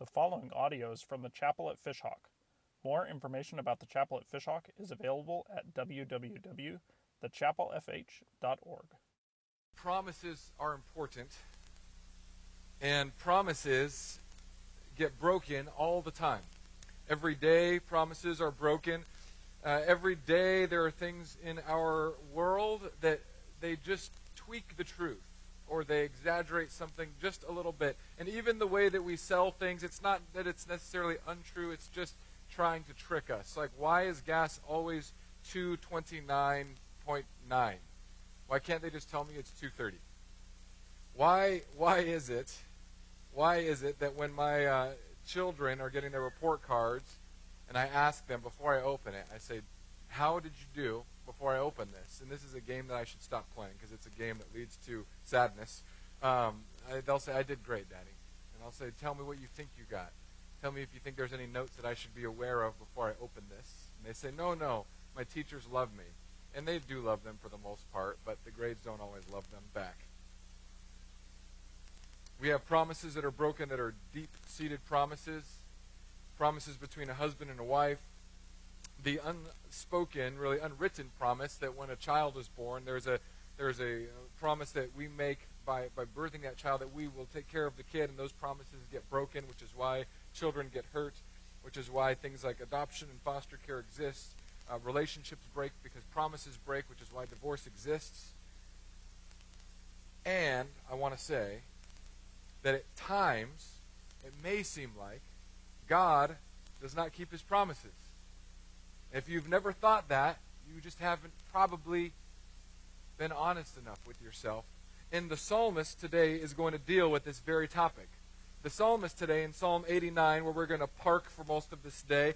The following audio is from the chapel at Fishhawk. More information about the chapel at Fishhawk is available at www.thechapelfh.org. Promises are important, and promises get broken all the time. Every day, promises are broken. Uh, every day, there are things in our world that they just tweak the truth or they exaggerate something just a little bit. And even the way that we sell things, it's not that it's necessarily untrue, it's just trying to trick us. Like, why is gas always 229.9? Why can't they just tell me it's 230? Why, why is it, why is it that when my uh, children are getting their report cards and I ask them before I open it, I say, how did you do before I open this? And this is a game that I should stop playing because it's a game that leads to sadness. Um, I, they'll say, I did great, Daddy. And I'll say, tell me what you think you got. Tell me if you think there's any notes that I should be aware of before I open this. And they say, no, no, my teachers love me. And they do love them for the most part, but the grades don't always love them back. We have promises that are broken that are deep seated promises, promises between a husband and a wife, the unspoken, really unwritten promise that when a child is born, there's a there's a promise that we make by, by birthing that child that we will take care of the kid, and those promises get broken, which is why children get hurt, which is why things like adoption and foster care exist. Uh, relationships break because promises break, which is why divorce exists. And I want to say that at times it may seem like God does not keep his promises. If you've never thought that, you just haven't probably been honest enough with yourself. And the psalmist today is going to deal with this very topic. The psalmist today in Psalm 89, where we're going to park for most of this day,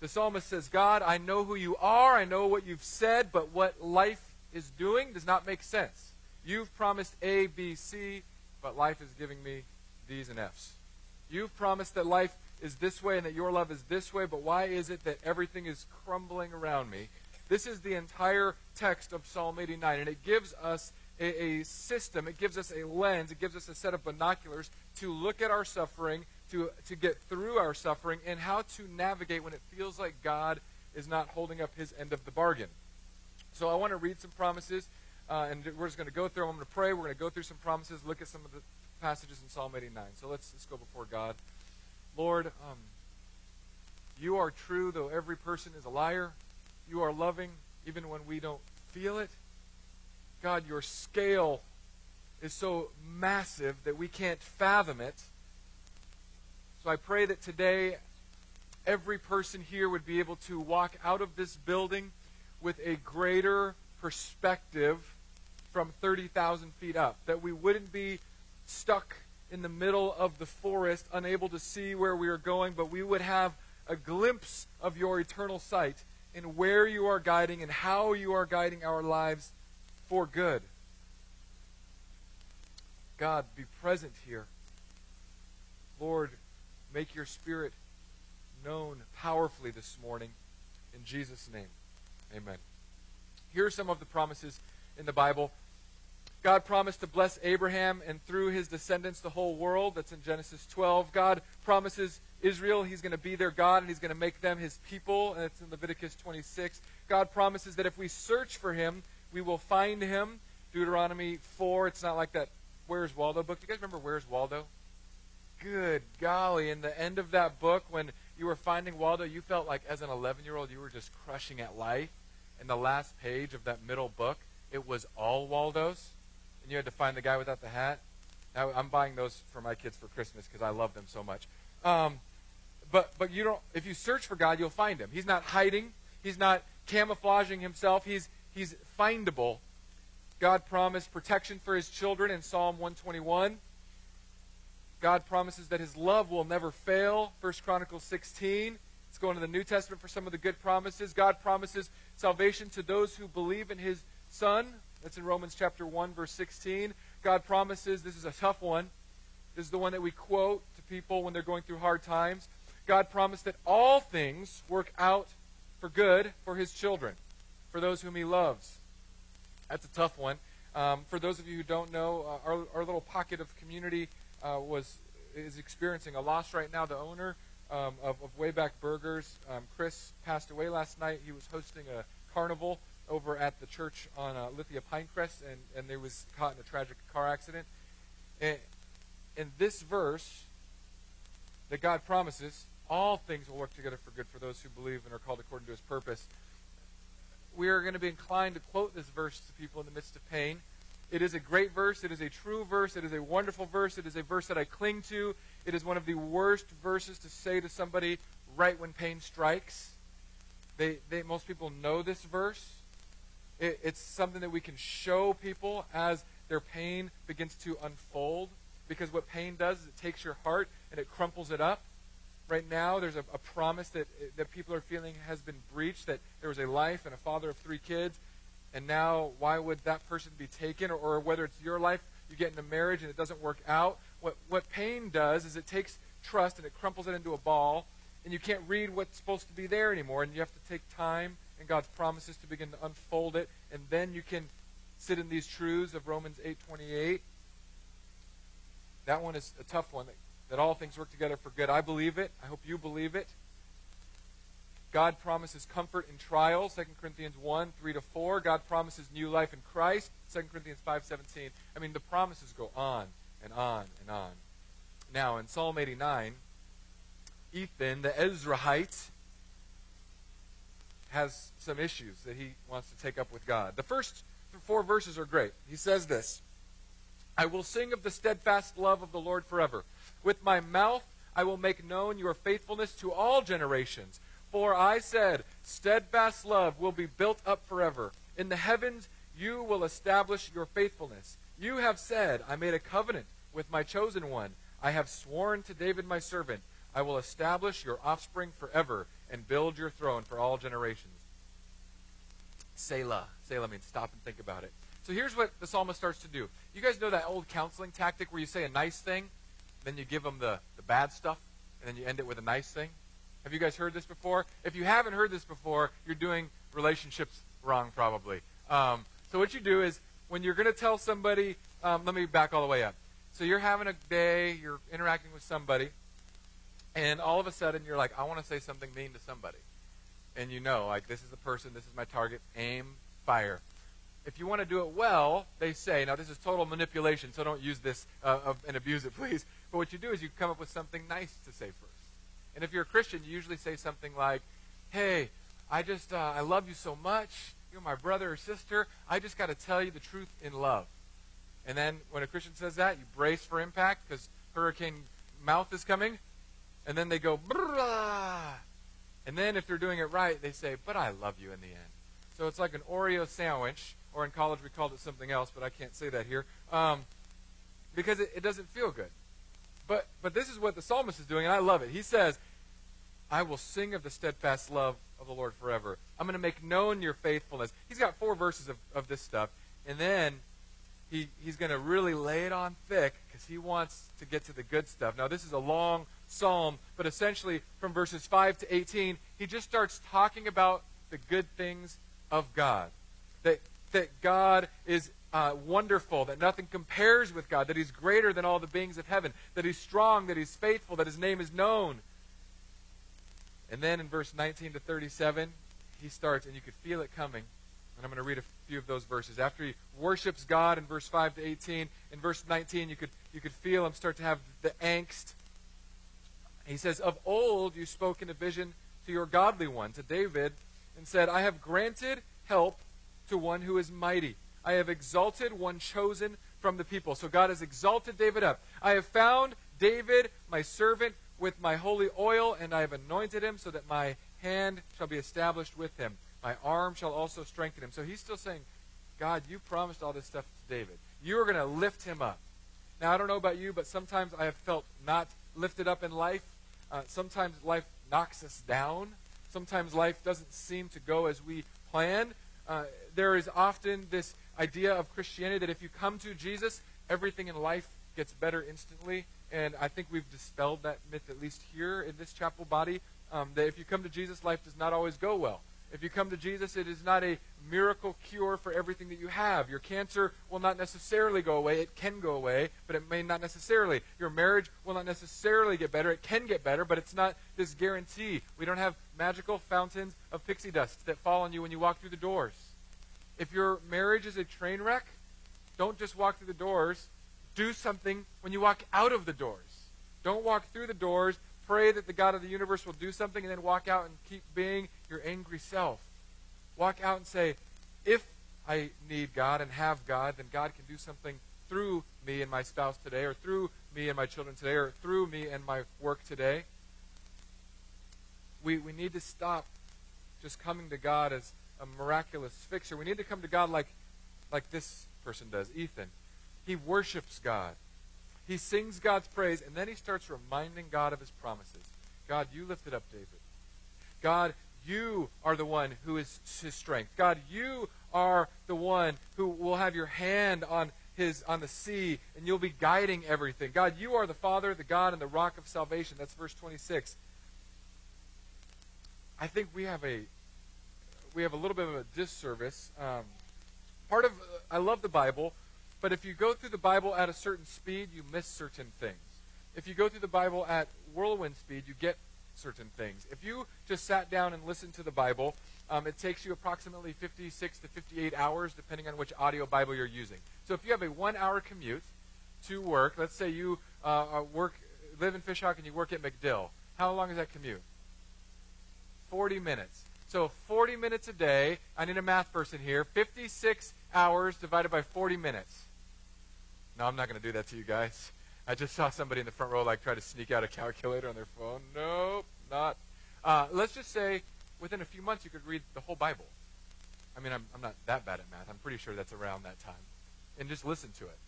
the psalmist says, God, I know who you are, I know what you've said, but what life is doing does not make sense. You've promised A, B, C, but life is giving me D's and F's. You've promised that life is this way and that your love is this way, but why is it that everything is crumbling around me? This is the entire text of Psalm 89, and it gives us a, a, system, it gives us a lens, it gives us a set of binoculars to look at our suffering, to, to get through our suffering, and how to navigate when it feels like God is not holding up his end of the bargain. So I want to read some promises, uh, and we're just going to go through them. I'm going to pray. We're going to go through some promises, look at some of the passages in Psalm 89. So let's, let's go before God. Lord, um, you are true, though every person is a liar. You are loving, even when we don't feel it. God, your scale is so massive that we can't fathom it. So I pray that today every person here would be able to walk out of this building with a greater perspective from 30,000 feet up. That we wouldn't be stuck in the middle of the forest, unable to see where we are going, but we would have a glimpse of your eternal sight in where you are guiding and how you are guiding our lives for good. God, be present here. Lord, make your spirit known powerfully this morning. In Jesus' name, amen. Here are some of the promises in the Bible God promised to bless Abraham and through his descendants the whole world. That's in Genesis 12. God promises Israel he's going to be their God and he's going to make them his people. And it's in Leviticus 26. God promises that if we search for him, we will find him. Deuteronomy 4. It's not like that Where's Waldo book. Do you guys remember Where's Waldo? Good golly. In the end of that book, when you were finding Waldo, you felt like as an 11 year old you were just crushing at life. In the last page of that middle book, it was all Waldos and you had to find the guy without the hat. Now, I'm buying those for my kids for Christmas because I love them so much. Um, but but you don't. If you search for God, you'll find Him. He's not hiding. He's not camouflaging Himself. He's He's findable. God promised protection for His children in Psalm 121. God promises that His love will never fail. 1 Chronicles 16. Let's go into the New Testament for some of the good promises. God promises salvation to those who believe in His Son. That's in Romans chapter 1, verse 16. God promises, this is a tough one. This is the one that we quote to people when they're going through hard times. God promised that all things work out for good for his children, for those whom he loves. That's a tough one. Um, for those of you who don't know, uh, our, our little pocket of community uh, was is experiencing a loss right now. The owner um, of, of Wayback Burgers, um, Chris, passed away last night. He was hosting a carnival over at the church on uh, Lithia Pinecrest, and, and they was caught in a tragic car accident. And in this verse that God promises, all things will work together for good for those who believe and are called according to his purpose. We are going to be inclined to quote this verse to people in the midst of pain. It is a great verse. It is a true verse. It is a wonderful verse. It is a verse that I cling to. It is one of the worst verses to say to somebody right when pain strikes. They, they, most people know this verse. It, it's something that we can show people as their pain begins to unfold. Because what pain does is it takes your heart and it crumples it up. Right now, there's a, a promise that, that people are feeling has been breached, that there was a life and a father of three kids, and now why would that person be taken? Or, or whether it's your life, you get into marriage and it doesn't work out. What, what pain does is it takes trust and it crumples it into a ball, and you can't read what's supposed to be there anymore, and you have to take time and God's promises to begin to unfold it, and then you can sit in these truths of Romans 8:28. That one is a tough one. That, that all things work together for good. I believe it. I hope you believe it. God promises comfort in trials, 2 Corinthians 1, 3 to 4. God promises new life in Christ, 2 Corinthians 5, 17. I mean, the promises go on and on and on. Now, in Psalm 89, Ethan, the Ezrahite, has some issues that he wants to take up with God. The first four verses are great. He says this I will sing of the steadfast love of the Lord forever. With my mouth I will make known your faithfulness to all generations. For I said, Steadfast love will be built up forever. In the heavens you will establish your faithfulness. You have said, I made a covenant with my chosen one. I have sworn to David my servant, I will establish your offspring forever and build your throne for all generations. Selah. Selah means stop and think about it. So here's what the psalmist starts to do. You guys know that old counseling tactic where you say a nice thing, then you give them the, the bad stuff, and then you end it with a nice thing? Have you guys heard this before? If you haven't heard this before, you're doing relationships wrong, probably. Um, so what you do is when you're going to tell somebody, um, let me back all the way up. So you're having a day, you're interacting with somebody, and all of a sudden you're like, I want to say something mean to somebody. And you know, like, this is the person, this is my target, aim, fire. If you want to do it well, they say, now this is total manipulation, so don't use this uh, and abuse it, please. But what you do is you come up with something nice to say first. And if you're a Christian, you usually say something like, Hey, I just, uh, I love you so much. You're my brother or sister. I just got to tell you the truth in love. And then when a Christian says that, you brace for impact because Hurricane Mouth is coming. And then they go, And then if they're doing it right, they say, But I love you in the end. So it's like an Oreo sandwich, or in college we called it something else, but I can't say that here, um, because it, it doesn't feel good. But, but this is what the psalmist is doing, and I love it. He says, I will sing of the steadfast love of the Lord forever. I'm going to make known your faithfulness. He's got four verses of, of this stuff. And then he, he's going to really lay it on thick because he wants to get to the good stuff. Now, this is a long psalm, but essentially from verses 5 to 18, he just starts talking about the good things of God. That, that God is uh, wonderful, that nothing compares with God, that He's greater than all the beings of heaven, that He's strong, that He's faithful, that His name is known. And then in verse 19 to 37, he starts, and you could feel it coming. And I'm going to read a few of those verses. After he worships God in verse 5 to 18, in verse 19, you could, you could feel him start to have the angst. He says, Of old you spoke in a vision to your godly one, to David, and said, I have granted help to one who is mighty. I have exalted one chosen from the people. So God has exalted David up. I have found David, my servant, with my holy oil, and I have anointed him so that my hand shall be established with him. My arm shall also strengthen him. So he's still saying, God, you promised all this stuff to David. You are going to lift him up. Now, I don't know about you, but sometimes I have felt not lifted up in life. Uh, sometimes life knocks us down. Sometimes life doesn't seem to go as we planned. Uh, there is often this idea of Christianity that if you come to Jesus, everything in life gets better instantly. And I think we've dispelled that myth, at least here in this chapel body, um, that if you come to Jesus, life does not always go well. If you come to Jesus, it is not a miracle cure for everything that you have. Your cancer will not necessarily go away. It can go away, but it may not necessarily. Your marriage will not necessarily get better. It can get better, but it's not this guarantee. We don't have magical fountains of pixie dust that fall on you when you walk through the doors. If your marriage is a train wreck, don't just walk through the doors. Do something when you walk out of the doors. Don't walk through the doors, pray that the God of the universe will do something, and then walk out and keep being your angry self. Walk out and say, if I need God and have God, then God can do something through me and my spouse today, or through me and my children today, or through me and my work today. We, we need to stop just coming to God as a miraculous fixer. We need to come to God like, like this person does, Ethan. He worships God. He sings God's praise, and then he starts reminding God of his promises. God, you lifted up David. God, you are the one who is his strength. God, you are the one who will have your hand on his on the sea and you'll be guiding everything. God, you are the Father, the God and the rock of salvation. That's verse 26. I think we have a we have a little bit of a disservice. Um, part of I love the Bible, but if you go through the Bible at a certain speed, you miss certain things. If you go through the Bible at whirlwind speed, you get certain things. If you just sat down and listened to the Bible, um, it takes you approximately 56 to 58 hours, depending on which audio Bible you're using. So if you have a one-hour commute to work, let's say you uh, work, live in Fishhawk and you work at MacDill, how long is that commute? 40 minutes. So 40 minutes a day. I need a math person here. 56 hours divided by 40 minutes. No, I'm not going to do that to you guys. I just saw somebody in the front row like try to sneak out a calculator on their phone. Nope, not. Uh, let's just say within a few months you could read the whole Bible. I mean, I'm, I'm not that bad at math. I'm pretty sure that's around that time. And just listen to it.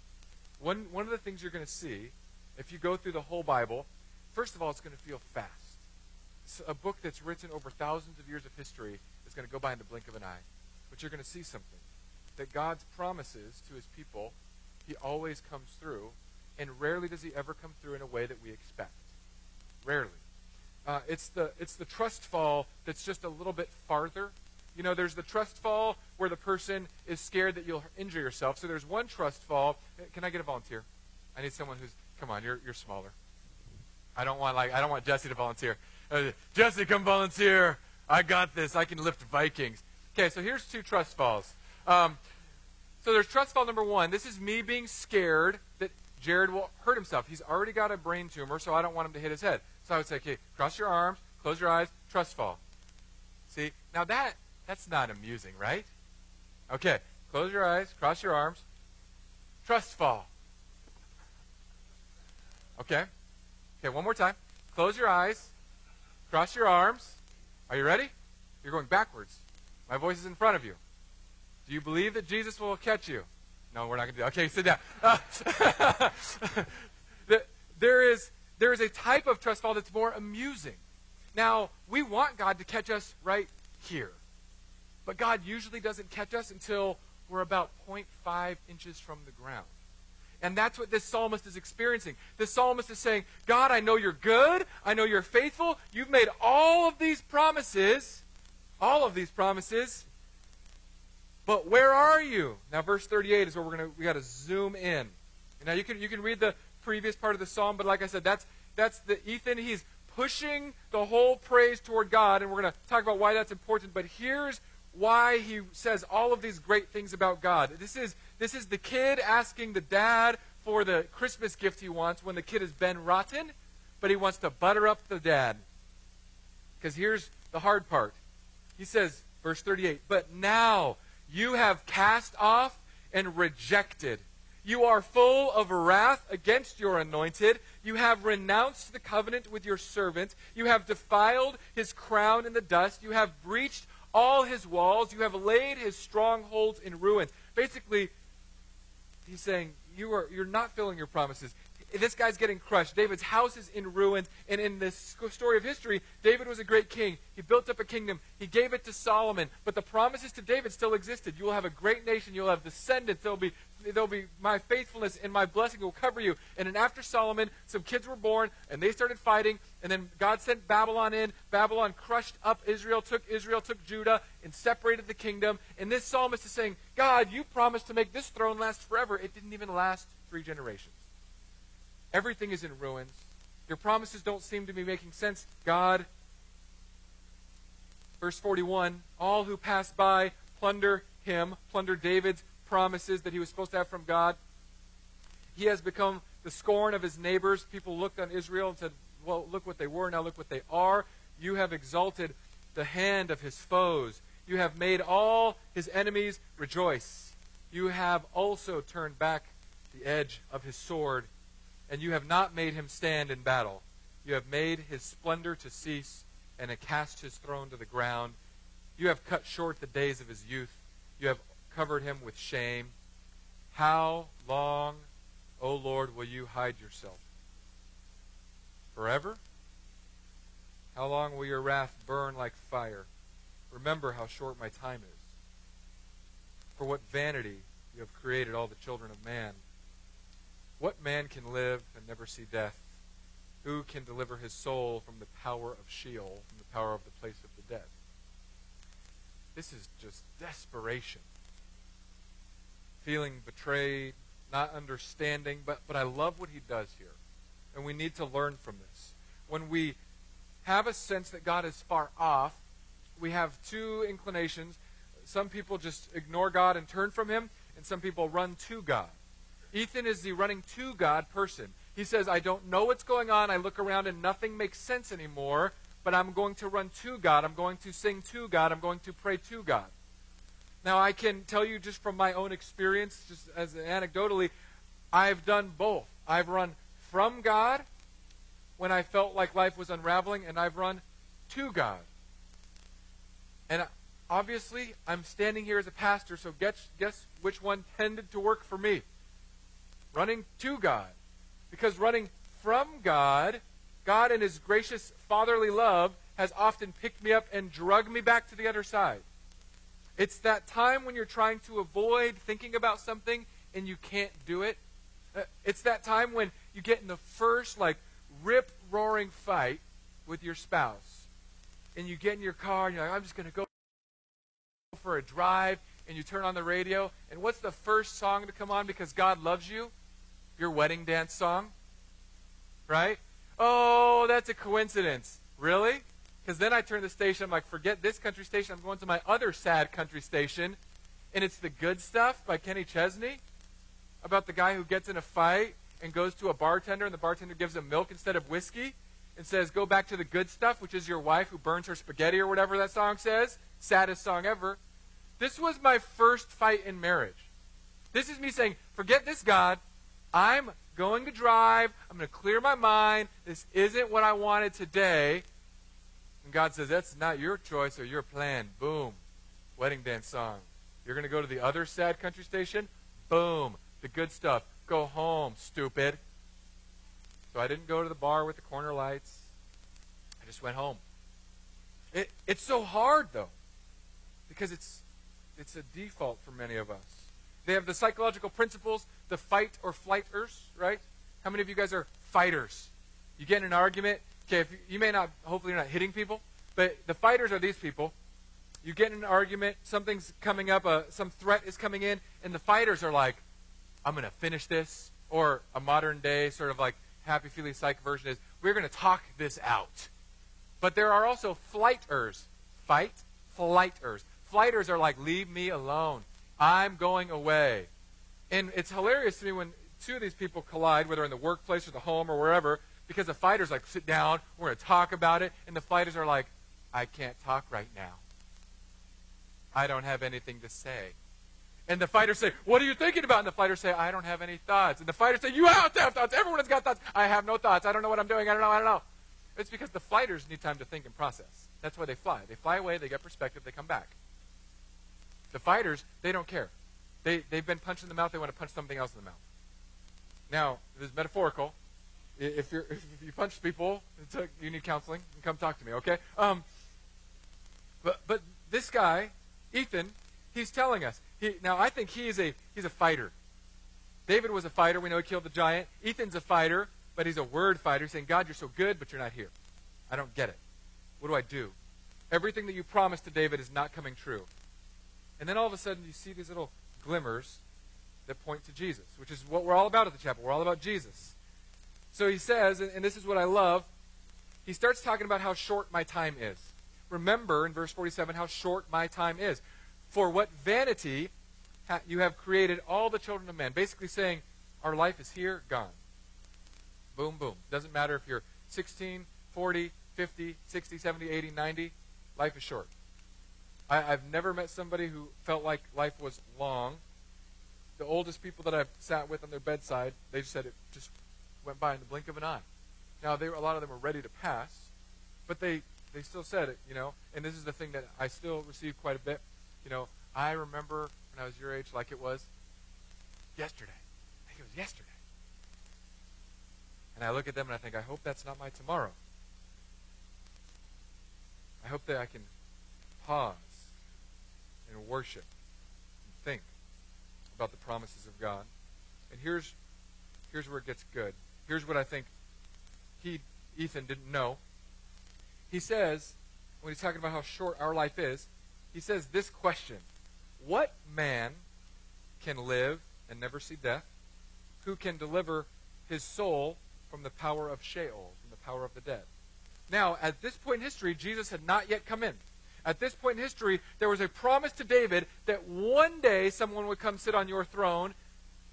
One, one of the things you're going to see if you go through the whole Bible, first of all, it's going to feel fast. A book that's written over thousands of years of history is going to go by in the blink of an eye. But you're going to see something that God's promises to his people, he always comes through and rarely does he ever come through in a way that we expect. Rarely. Uh, it's the it's the trust fall that's just a little bit farther. You know, there's the trust fall where the person is scared that you'll injure yourself. So there's one trust fall. Can I get a volunteer? I need someone who's come on. You're you're smaller. I don't want like I don't want Jesse to volunteer. Uh, Jesse, come volunteer. I got this. I can lift Vikings. Okay, so here's two trust falls. Um, so there's trust fall number one. This is me being scared that Jared will hurt himself. He's already got a brain tumor, so I don't want him to hit his head. So I would say, okay, cross your arms, close your eyes, trust fall. See? Now that that's not amusing, right? Okay, close your eyes, cross your arms, trust fall. Okay? Okay, one more time. Close your eyes, cross your arms. Are you ready? You're going backwards. My voice is in front of you. Do you believe that Jesus will catch you? No, we're not going to do that. Okay, sit down. Uh, there, is, there is a type of trust fall that's more amusing. Now, we want God to catch us right here. But God usually doesn't catch us until we're about 0.5 inches from the ground. And that's what this psalmist is experiencing. This psalmist is saying, God, I know you're good. I know you're faithful. You've made all of these promises, all of these promises, but where are you? Now, verse 38 is where we're gonna we got to zoom in. Now, you can you can read the previous part of the psalm, but like I said, that's that's the Ethan. He's pushing the whole praise toward God, and we're going to talk about why that's important. But here's why he says all of these great things about God. This is this is the kid asking the dad for the Christmas gift he wants when the kid has been rotten, but he wants to butter up the dad. Because here's the hard part. He says, verse 38, but now you have cast off and rejected. You are full of wrath against your anointed. You have renounced the covenant with your servant. You have defiled his crown in the dust. You have breached all his walls. You have laid his strongholds in ruin. Basically, he's saying, you are, you're not filling your promises this guy's getting crushed. David's house is in ruins. And in this story of history, David was a great king. He built up a kingdom. He gave it to Solomon. But the promises to David still existed. You will have a great nation. You'll have descendants. There will be there'll be my faithfulness and my blessing will cover you. And then after Solomon, some kids were born and they started fighting. And then God sent Babylon in. Babylon crushed up Israel, took Israel, took Judah, and separated the kingdom. And this psalmist is saying, God, you promised to make this throne last forever. It didn't even last three generations. Everything is in ruins. Your promises don't seem to be making sense. God, verse 41 all who pass by plunder him, plunder David's promises that he was supposed to have from God. He has become the scorn of his neighbors. People looked on Israel and said, Well, look what they were, now look what they are. You have exalted the hand of his foes. You have made all his enemies rejoice. You have also turned back the edge of his sword, and you have not made him stand in battle. You have made his splendor to cease, and have cast his throne to the ground. You have cut short the days of his youth. You have covered him with shame. How long, O Lord, will you hide yourself? Forever? How long will your wrath burn like fire? Remember how short my time is. For what vanity you have created all the children of man. What man can live and never see death? Who can deliver his soul from the power of Sheol, from the power of the place of the dead? This is just desperation. Feeling betrayed, not understanding, but, but I love what he does here. And we need to learn from this. When we have a sense that God is far off, we have two inclinations. Some people just ignore God and turn from him, and some people run to God. Ethan is the running to God person. He says, I don't know what's going on. I look around and nothing makes sense anymore, but I'm going to run to God. I'm going to sing to God. I'm going to pray to God. Now, I can tell you just from my own experience, just as anecdotally, I've done both. I've run from God when I felt like life was unraveling, and I've run to God. And obviously, I'm standing here as a pastor, so guess, guess which one tended to work for me? Running to God. Because running from God, God in His gracious fatherly love has often picked me up and drugged me back to the other side. It's that time when you're trying to avoid thinking about something and you can't do it. Uh, it's that time when you get in the first, like, rip roaring fight with your spouse. And you get in your car and you're like, I'm just going to go for a drive. And you turn on the radio. And what's the first song to come on because God loves you? Your wedding dance song. Right? Oh, that's a coincidence. Really? Because then I turn the station. I'm like, forget this country station. I'm going to my other sad country station. And it's The Good Stuff by Kenny Chesney about the guy who gets in a fight and goes to a bartender, and the bartender gives him milk instead of whiskey and says, Go back to the good stuff, which is your wife who burns her spaghetti or whatever that song says. Saddest song ever. This was my first fight in marriage. This is me saying, Forget this God. I'm going to drive. I'm going to clear my mind. This isn't what I wanted today. And God says, That's not your choice or your plan. Boom. Wedding dance song. You're going to go to the other sad country station? Boom. The good stuff. Go home, stupid. So I didn't go to the bar with the corner lights. I just went home. It, it's so hard, though, because it's, it's a default for many of us. They have the psychological principles, the fight or flighters, right? How many of you guys are fighters? You get in an argument. Okay, you, you may not, hopefully, you're not hitting people, but the fighters are these people. You get in an argument, something's coming up, uh, some threat is coming in, and the fighters are like, I'm going to finish this. Or a modern day sort of like happy feely psych version is, we're going to talk this out. But there are also flighters. Fight, flighters. Flighters are like, leave me alone. I'm going away. And it's hilarious to me when two of these people collide, whether in the workplace or the home or wherever, because the fighters like, sit down, we're going to talk about it. And the fighters are like, I can't talk right now. I don't have anything to say. And the fighters say, What are you thinking about? And the fighters say, I don't have any thoughts. And the fighters say, You have to have thoughts. Everyone has got thoughts. I have no thoughts. I don't know what I'm doing. I don't know. I don't know. It's because the fighters need time to think and process. That's why they fly. They fly away, they get perspective, they come back. The fighters, they don't care. They, they've been punched in the mouth, they want to punch something else in the mouth. Now, this is metaphorical. If, you're, if you punch people, a, you need counseling, come talk to me, okay? Um, but, but this guy, Ethan, he's telling us. He, now, I think he is a, he's a fighter. David was a fighter. We know he killed the giant. Ethan's a fighter, but he's a word fighter. He's saying, God, you're so good, but you're not here. I don't get it. What do I do? Everything that you promised to David is not coming true. And then all of a sudden, you see these little glimmers that point to Jesus, which is what we're all about at the chapel. We're all about Jesus. So he says, and this is what I love, he starts talking about how short my time is. Remember in verse 47 how short my time is. For what vanity you have created all the children of men. Basically saying, our life is here, gone. Boom, boom. Doesn't matter if you're 16, 40, 50, 60, 70, 80, 90. Life is short. I, have never met somebody who felt like life was long. The oldest people that I've sat with on their bedside, they said it just went by in the blink of an eye. Now, they, a lot of them were ready to pass, but they, they still said it, you know. And this is the thing that I still receive quite a bit. You know, I remember when I was your age like it was yesterday. I think it was yesterday. And I look at them and I think, I hope that's not my tomorrow. I hope that I can pause and worship and think about the promises of God. And here's here's where it gets good. Here's what I think he Ethan didn't know. He says when he's talking about how short our life is, he says this question: What man can live and never see death? Who can deliver his soul from the power of Sheol, from the power of the dead? Now, at this point in history, Jesus had not yet come in. At this point in history, there was a promise to David that one day someone would come sit on your throne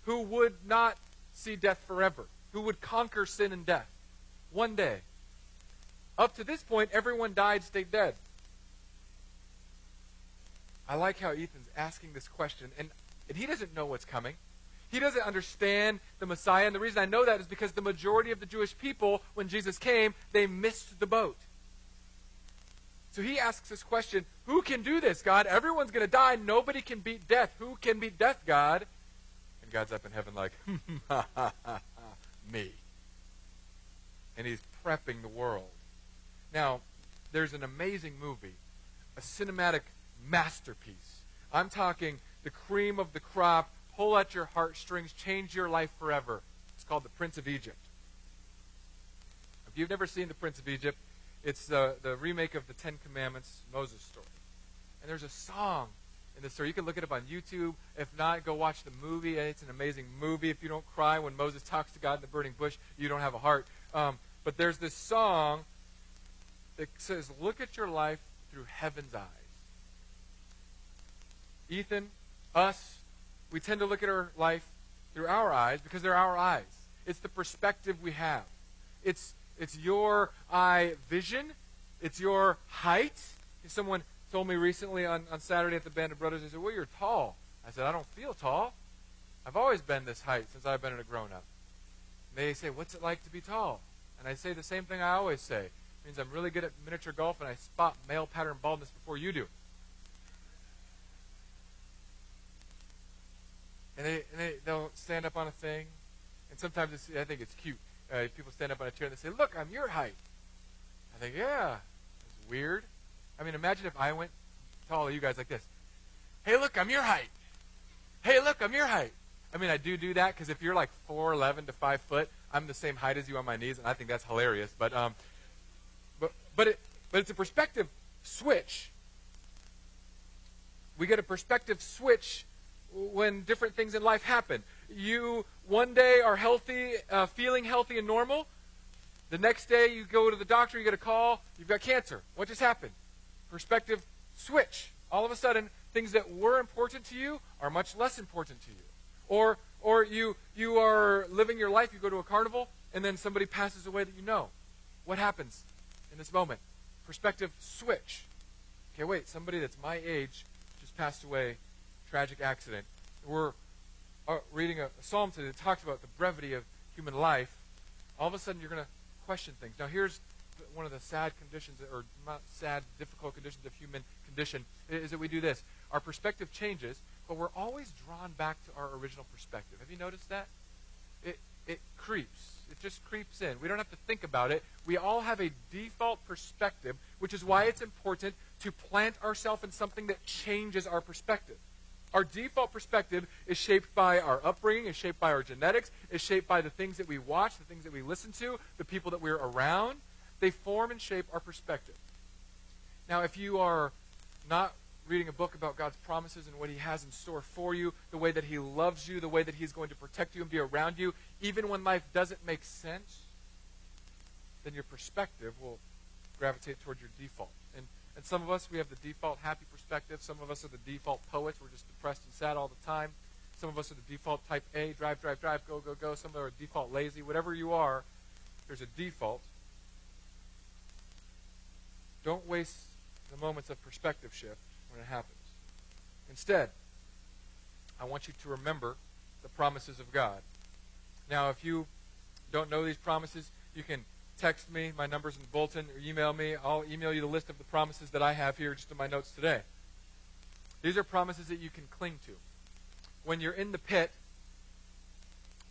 who would not see death forever, who would conquer sin and death. One day. Up to this point, everyone died, stayed dead. I like how Ethan's asking this question, and, and he doesn't know what's coming. He doesn't understand the Messiah. And the reason I know that is because the majority of the Jewish people, when Jesus came, they missed the boat. So he asks this question Who can do this, God? Everyone's going to die. Nobody can beat death. Who can beat death, God? And God's up in heaven, like, me. And he's prepping the world. Now, there's an amazing movie, a cinematic masterpiece. I'm talking the cream of the crop pull at your heartstrings, change your life forever. It's called The Prince of Egypt. If you've never seen The Prince of Egypt, it's the, the remake of the Ten Commandments Moses story. And there's a song in the story. You can look it up on YouTube. If not, go watch the movie. It's an amazing movie. If you don't cry when Moses talks to God in the burning bush, you don't have a heart. Um, but there's this song that says, Look at your life through heaven's eyes. Ethan, us, we tend to look at our life through our eyes because they're our eyes. It's the perspective we have. It's, it's your eye vision. It's your height. Someone told me recently on, on Saturday at the Band of Brothers, they said, Well, you're tall. I said, I don't feel tall. I've always been this height since I've been a grown up. They say, What's it like to be tall? And I say the same thing I always say. It means I'm really good at miniature golf and I spot male pattern baldness before you do. and they and they they'll stand up on a thing, and sometimes I think it's cute. Uh, people stand up on a chair and they say, "Look, I'm your height." I think, yeah, it's weird. I mean, imagine if I went to all of you guys like this. Hey, look, I'm your height. Hey, look, I'm your height. I mean, I do do that because if you're like four eleven to five foot, I'm the same height as you on my knees, and I think that's hilarious. But um, but but it but it's a perspective switch. We get a perspective switch when different things in life happen. You one day are healthy, uh, feeling healthy and normal. The next day you go to the doctor, you get a call, you've got cancer. What just happened? Perspective switch. All of a sudden, things that were important to you are much less important to you. Or or you you are living your life, you go to a carnival, and then somebody passes away that you know. What happens in this moment? Perspective switch. Okay, wait, somebody that's my age just passed away tragic accident. We're reading a, a psalm today that talks about the brevity of human life. All of a sudden, you're going to question things. Now, here's one of the sad conditions, or not sad, difficult conditions of human condition, is that we do this. Our perspective changes, but we're always drawn back to our original perspective. Have you noticed that? It, it creeps. It just creeps in. We don't have to think about it. We all have a default perspective, which is why it's important to plant ourselves in something that changes our perspective. Our default perspective is shaped by our upbringing, is shaped by our genetics, is shaped by the things that we watch, the things that we listen to, the people that we're around. They form and shape our perspective. Now, if you are not reading a book about God's promises and what He has in store for you, the way that He loves you, the way that He's going to protect you and be around you, even when life doesn't make sense, then your perspective will gravitate toward your default. And, and some of us, we have the default happy perspective. Some of us are the default poets. We're just depressed and sad all the time. Some of us are the default type A, drive, drive, drive, go, go, go. Some of us are default lazy. Whatever you are, there's a default. Don't waste the moments of perspective shift when it happens. Instead, I want you to remember the promises of God. Now, if you don't know these promises, you can text me. My number's in the bulletin, or email me. I'll email you the list of the promises that I have here just in my notes today. These are promises that you can cling to. When you're in the pit,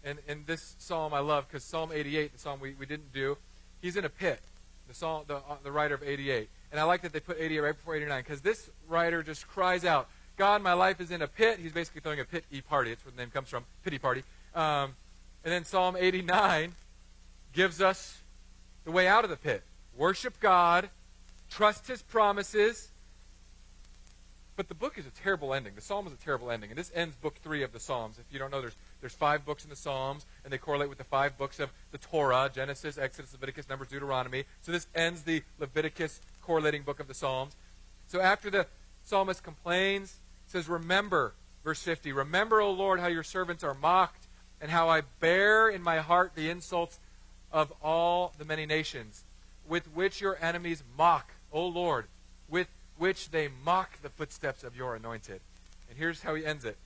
and, and this psalm I love because Psalm 88, the psalm we, we didn't do, he's in a pit, the, psalm, the, uh, the writer of 88. And I like that they put 88 right before 89 because this writer just cries out, God, my life is in a pit. He's basically throwing a pity party. That's where the name comes from, pity party. Um, and then Psalm 89 gives us the way out of the pit. Worship God, trust His promises. But the book is a terrible ending. The psalm is a terrible ending. And this ends book three of the Psalms. If you don't know, there's, there's five books in the Psalms, and they correlate with the five books of the Torah Genesis, Exodus, Leviticus, Numbers, Deuteronomy. So this ends the Leviticus correlating book of the Psalms. So after the psalmist complains, says, Remember, verse 50, Remember, O Lord, how your servants are mocked, and how I bear in my heart the insults of all the many nations, with which your enemies mock, O Lord, with which they mock the footsteps of your anointed. And here's how he ends it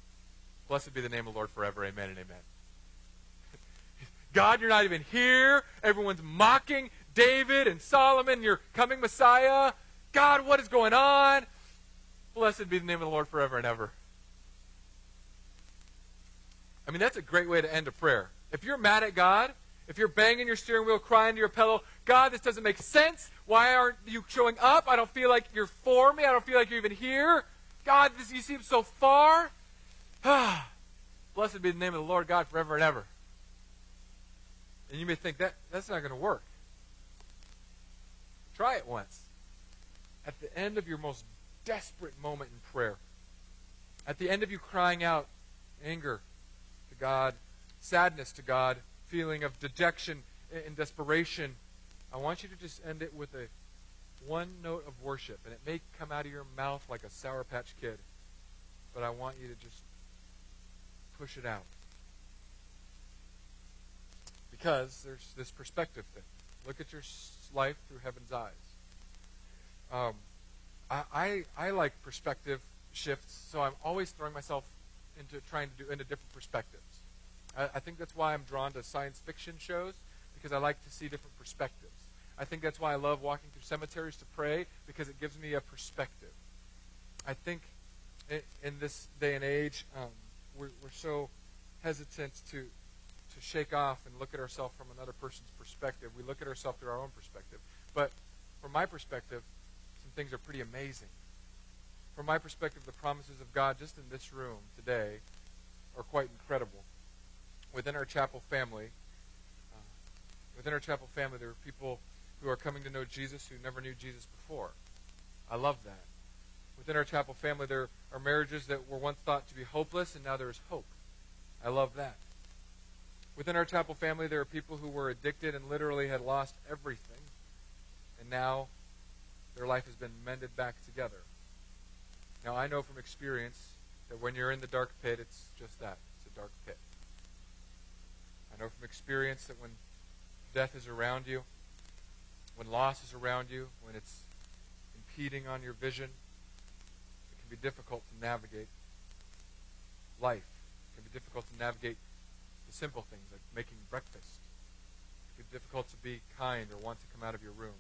Blessed be the name of the Lord forever. Amen and amen. God, you're not even here. Everyone's mocking David and Solomon, your coming Messiah. God, what is going on? Blessed be the name of the Lord forever and ever. I mean, that's a great way to end a prayer. If you're mad at God, if you're banging your steering wheel, crying to your pillow, God, this doesn't make sense. Why aren't you showing up? I don't feel like you're for me. I don't feel like you're even here. God, this, you seem so far. Blessed be the name of the Lord God forever and ever. And you may think that that's not going to work. Try it once. At the end of your most desperate moment in prayer, at the end of you crying out anger to God, sadness to God, feeling of dejection and desperation, I want you to just end it with a one note of worship. And it may come out of your mouth like a Sour Patch Kid, but I want you to just push it out. Because there's this perspective thing. Look at your life through heaven's eyes. Um, I, I, I like perspective shifts, so I'm always throwing myself into trying to do into different perspectives. I, I think that's why I'm drawn to science fiction shows because I like to see different perspectives. I think that's why I love walking through cemeteries to pray because it gives me a perspective. I think in, in this day and age, um, we're, we're so hesitant to to shake off and look at ourselves from another person's perspective. We look at ourselves through our own perspective. But from my perspective, some things are pretty amazing. From my perspective, the promises of God just in this room today are quite incredible within our chapel family, uh, within our chapel family, there are people who are coming to know Jesus who never knew Jesus before. I love that. Within our chapel family, there are marriages that were once thought to be hopeless, and now there is hope. I love that. Within our chapel family, there are people who were addicted and literally had lost everything, and now their life has been mended back together. Now, I know from experience that when you're in the dark pit, it's just that it's a dark pit. I know from experience that when death is around you, when loss is around you, when it's impeding on your vision, it can be difficult to navigate life. It can be difficult to navigate the simple things like making breakfast. It can be difficult to be kind or want to come out of your room.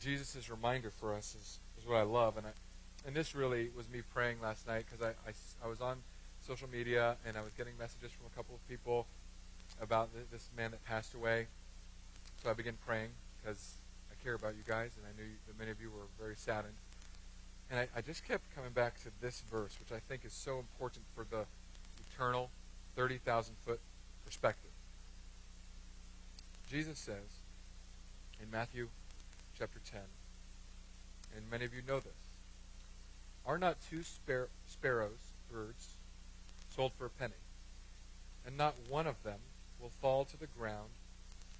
Jesus' reminder for us is, is what I love. And, I, and this really was me praying last night because I, I, I was on social media, and I was getting messages from a couple of people about this man that passed away. So I began praying because I care about you guys, and I knew that many of you were very saddened. And I, I just kept coming back to this verse, which I think is so important for the eternal 30,000 foot perspective. Jesus says in Matthew chapter 10, and many of you know this, are not two spar- sparrows, birds, sold for a penny, and not one of them will fall to the ground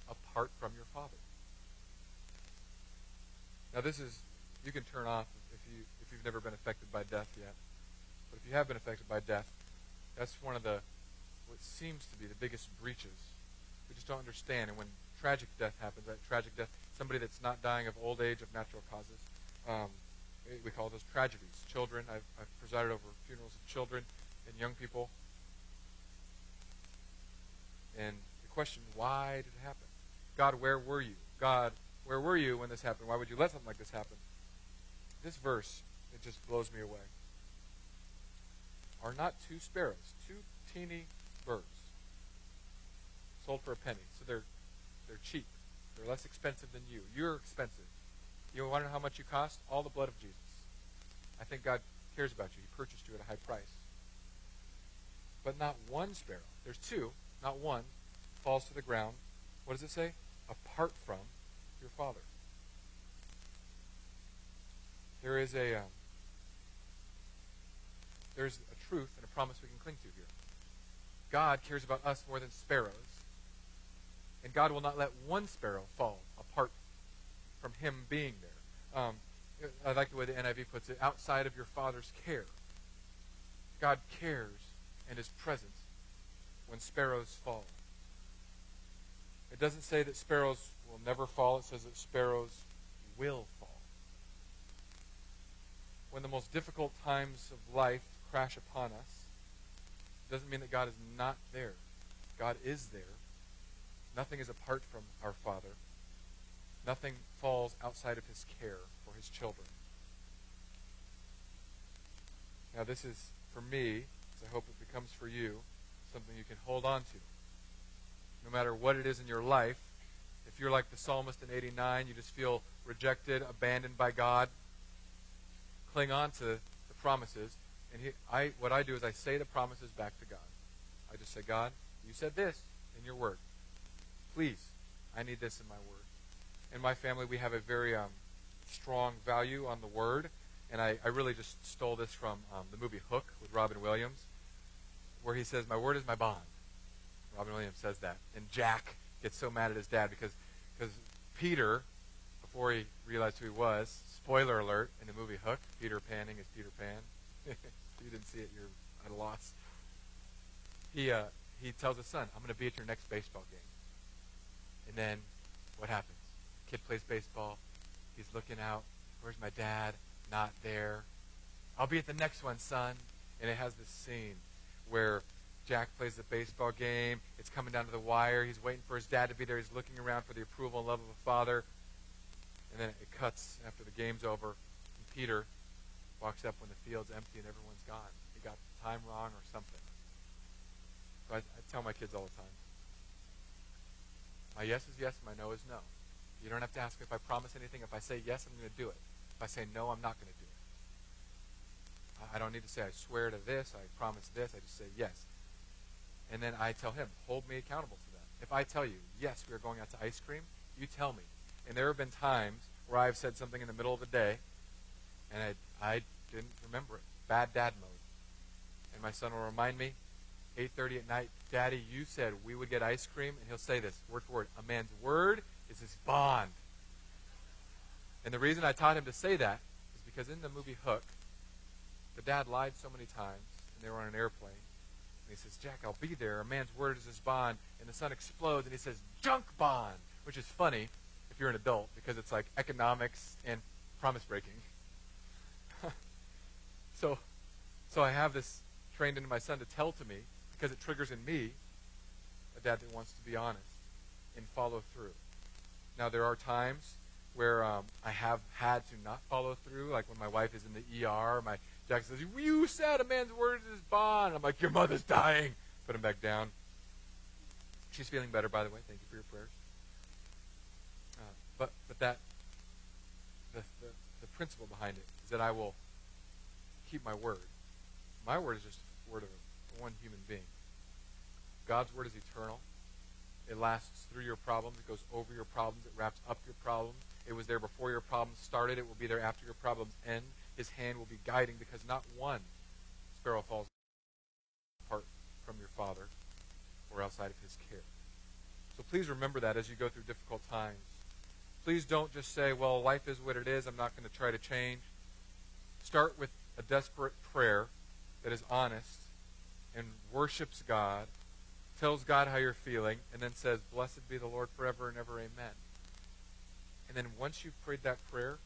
apart from your Father? Now, this is, you can turn off if, you, if you've never been affected by death yet. But if you have been affected by death, that's one of the, what seems to be the biggest breaches. We just don't understand. And when tragic death happens, right? Tragic death, somebody that's not dying of old age, of natural causes, um, we call those tragedies. Children, I've, I've presided over funerals of children and young people. And the question, why did it happen? God, where were you? God, where were you when this happened? Why would you let something like this happen? This verse, it just blows me away. Are not two sparrows, two teeny birds, sold for a penny? So they're they're cheap. They're less expensive than you. You're expensive. You want to know how much you cost? All the blood of Jesus. I think God cares about you. He purchased you at a high price. But not one sparrow. There's two, not one, falls to the ground. What does it say? Apart from your Father. There is a um, there's a truth and a promise we can cling to here. God cares about us more than sparrows, and God will not let one sparrow fall apart from Him being there. Um, I like the way the NIV puts it: outside of your Father's care. God cares and is present when sparrows fall. It doesn't say that sparrows will never fall. It says that sparrows will fall. When the most difficult times of life crash upon us, it doesn't mean that God is not there. God is there. Nothing is apart from our Father. Nothing falls outside of his care for his children. Now, this is, for me, I hope it becomes for you, something you can hold on to. No matter what it is in your life, if you're like the psalmist in 89, you just feel rejected, abandoned by God, cling on to the promises. And he, I, what I do is I say the promises back to God. I just say, God, you said this in your word. Please, I need this in my word. In my family, we have a very um, strong value on the word. And I, I really just stole this from um, the movie Hook with Robin Williams, where he says, My word is my bond. Robin Williams says that. And Jack gets so mad at his dad because because Peter, before he realized who he was, spoiler alert in the movie Hook, Peter Banning is Peter Pan. if you didn't see it, you're at a loss. He uh, he tells his son, "I'm to be at your next baseball game." And then what happens? Kid plays baseball. He's looking out. Where's my dad? Not there. I'll be at the next one, son. And it has this scene where Jack plays the baseball game. It's coming down to the wire. He's waiting for his dad to be there. He's looking around for the approval and love of a father. And then it cuts after the game's over. And Peter walks up when the field's empty and everyone's gone. He got the time wrong or something. So I, I tell my kids all the time my yes is yes, my no is no. You don't have to ask me if I promise anything. If I say yes, I'm going to do it. If I say no, I'm not going to do it. I don't need to say I swear to this, I promise this. I just say yes. And then I tell him, hold me accountable to that. If I tell you, yes, we are going out to ice cream, you tell me. And there have been times where I've said something in the middle of the day, and I, I didn't remember it. Bad dad mode. And my son will remind me, 8.30 at night, Daddy, you said we would get ice cream. And he'll say this, word for word. A man's word is his bond. And the reason I taught him to say that is because in the movie Hook, the dad lied so many times, and they were on an airplane. And he says, Jack, I'll be there. A man's word is his bond. And the son explodes, and he says, junk bond, which is funny if you're an adult because it's like economics and promise breaking. so, so I have this trained into my son to tell to me because it triggers in me a dad that wants to be honest and follow through. Now, there are times where um, I have had to not follow through, like when my wife is in the ER. My Jack says, "You said a man's word is his bond." I'm like, "Your mother's dying." Put him back down. She's feeling better, by the way. Thank you for your prayers. Uh, but but that the, the the principle behind it is that I will keep my word. My word is just the word of one human being. God's word is eternal. It lasts through your problems. It goes over your problems. It wraps up your problems. It was there before your problems started. It will be there after your problems end. His hand will be guiding because not one sparrow falls apart from your Father or outside of his care. So please remember that as you go through difficult times. Please don't just say, well, life is what it is. I'm not going to try to change. Start with a desperate prayer that is honest and worships God, tells God how you're feeling, and then says, Blessed be the Lord forever and ever, amen. And then once you've prayed that prayer,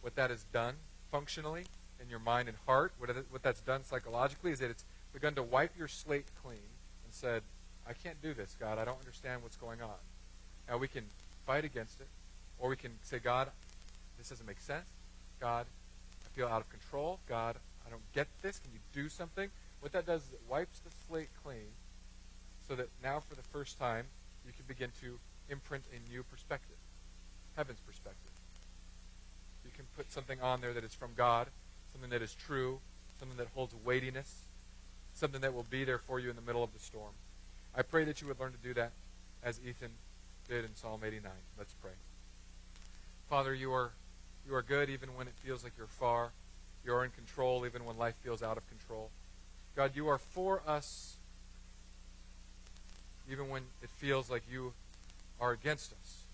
what that has done functionally in your mind and heart, what, it, what that's done psychologically is that it's begun to wipe your slate clean and said, I can't do this, God. I don't understand what's going on. Now we can fight against it, or we can say, God, this doesn't make sense. God, I feel out of control. God, I don't get this. Can you do something? What that does is it wipes the slate clean so that now for the first time you can begin to imprint a new perspective, heaven's perspective. Can put something on there that is from God, something that is true, something that holds weightiness, something that will be there for you in the middle of the storm. I pray that you would learn to do that as Ethan did in Psalm 89. Let's pray. Father, you are you are good even when it feels like you're far. You are in control even when life feels out of control. God, you are for us even when it feels like you are against us.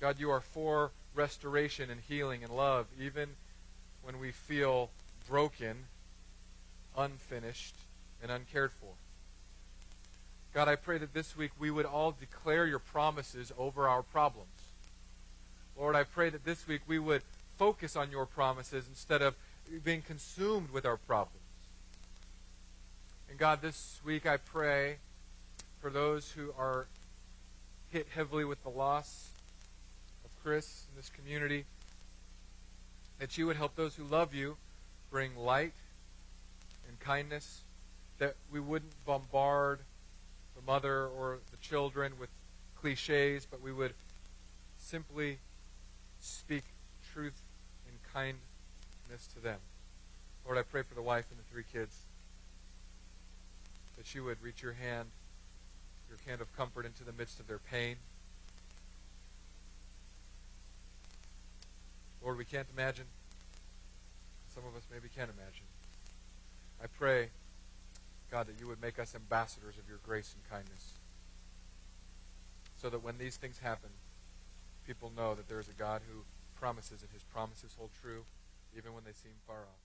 God, you are for restoration and healing and love even when we feel broken, unfinished, and uncared for. God, I pray that this week we would all declare your promises over our problems. Lord, I pray that this week we would focus on your promises instead of being consumed with our problems. And God, this week I pray for those who are hit heavily with the loss Chris in this community, that you would help those who love you bring light and kindness, that we wouldn't bombard the mother or the children with cliches, but we would simply speak truth and kindness to them. Lord, I pray for the wife and the three kids that you would reach your hand, your hand of comfort into the midst of their pain. Lord, we can't imagine. Some of us maybe can't imagine. I pray God, that you would make us ambassadors of your grace and kindness. So that when these things happen, people know that there is a God who promises and his promises hold true even when they seem far off.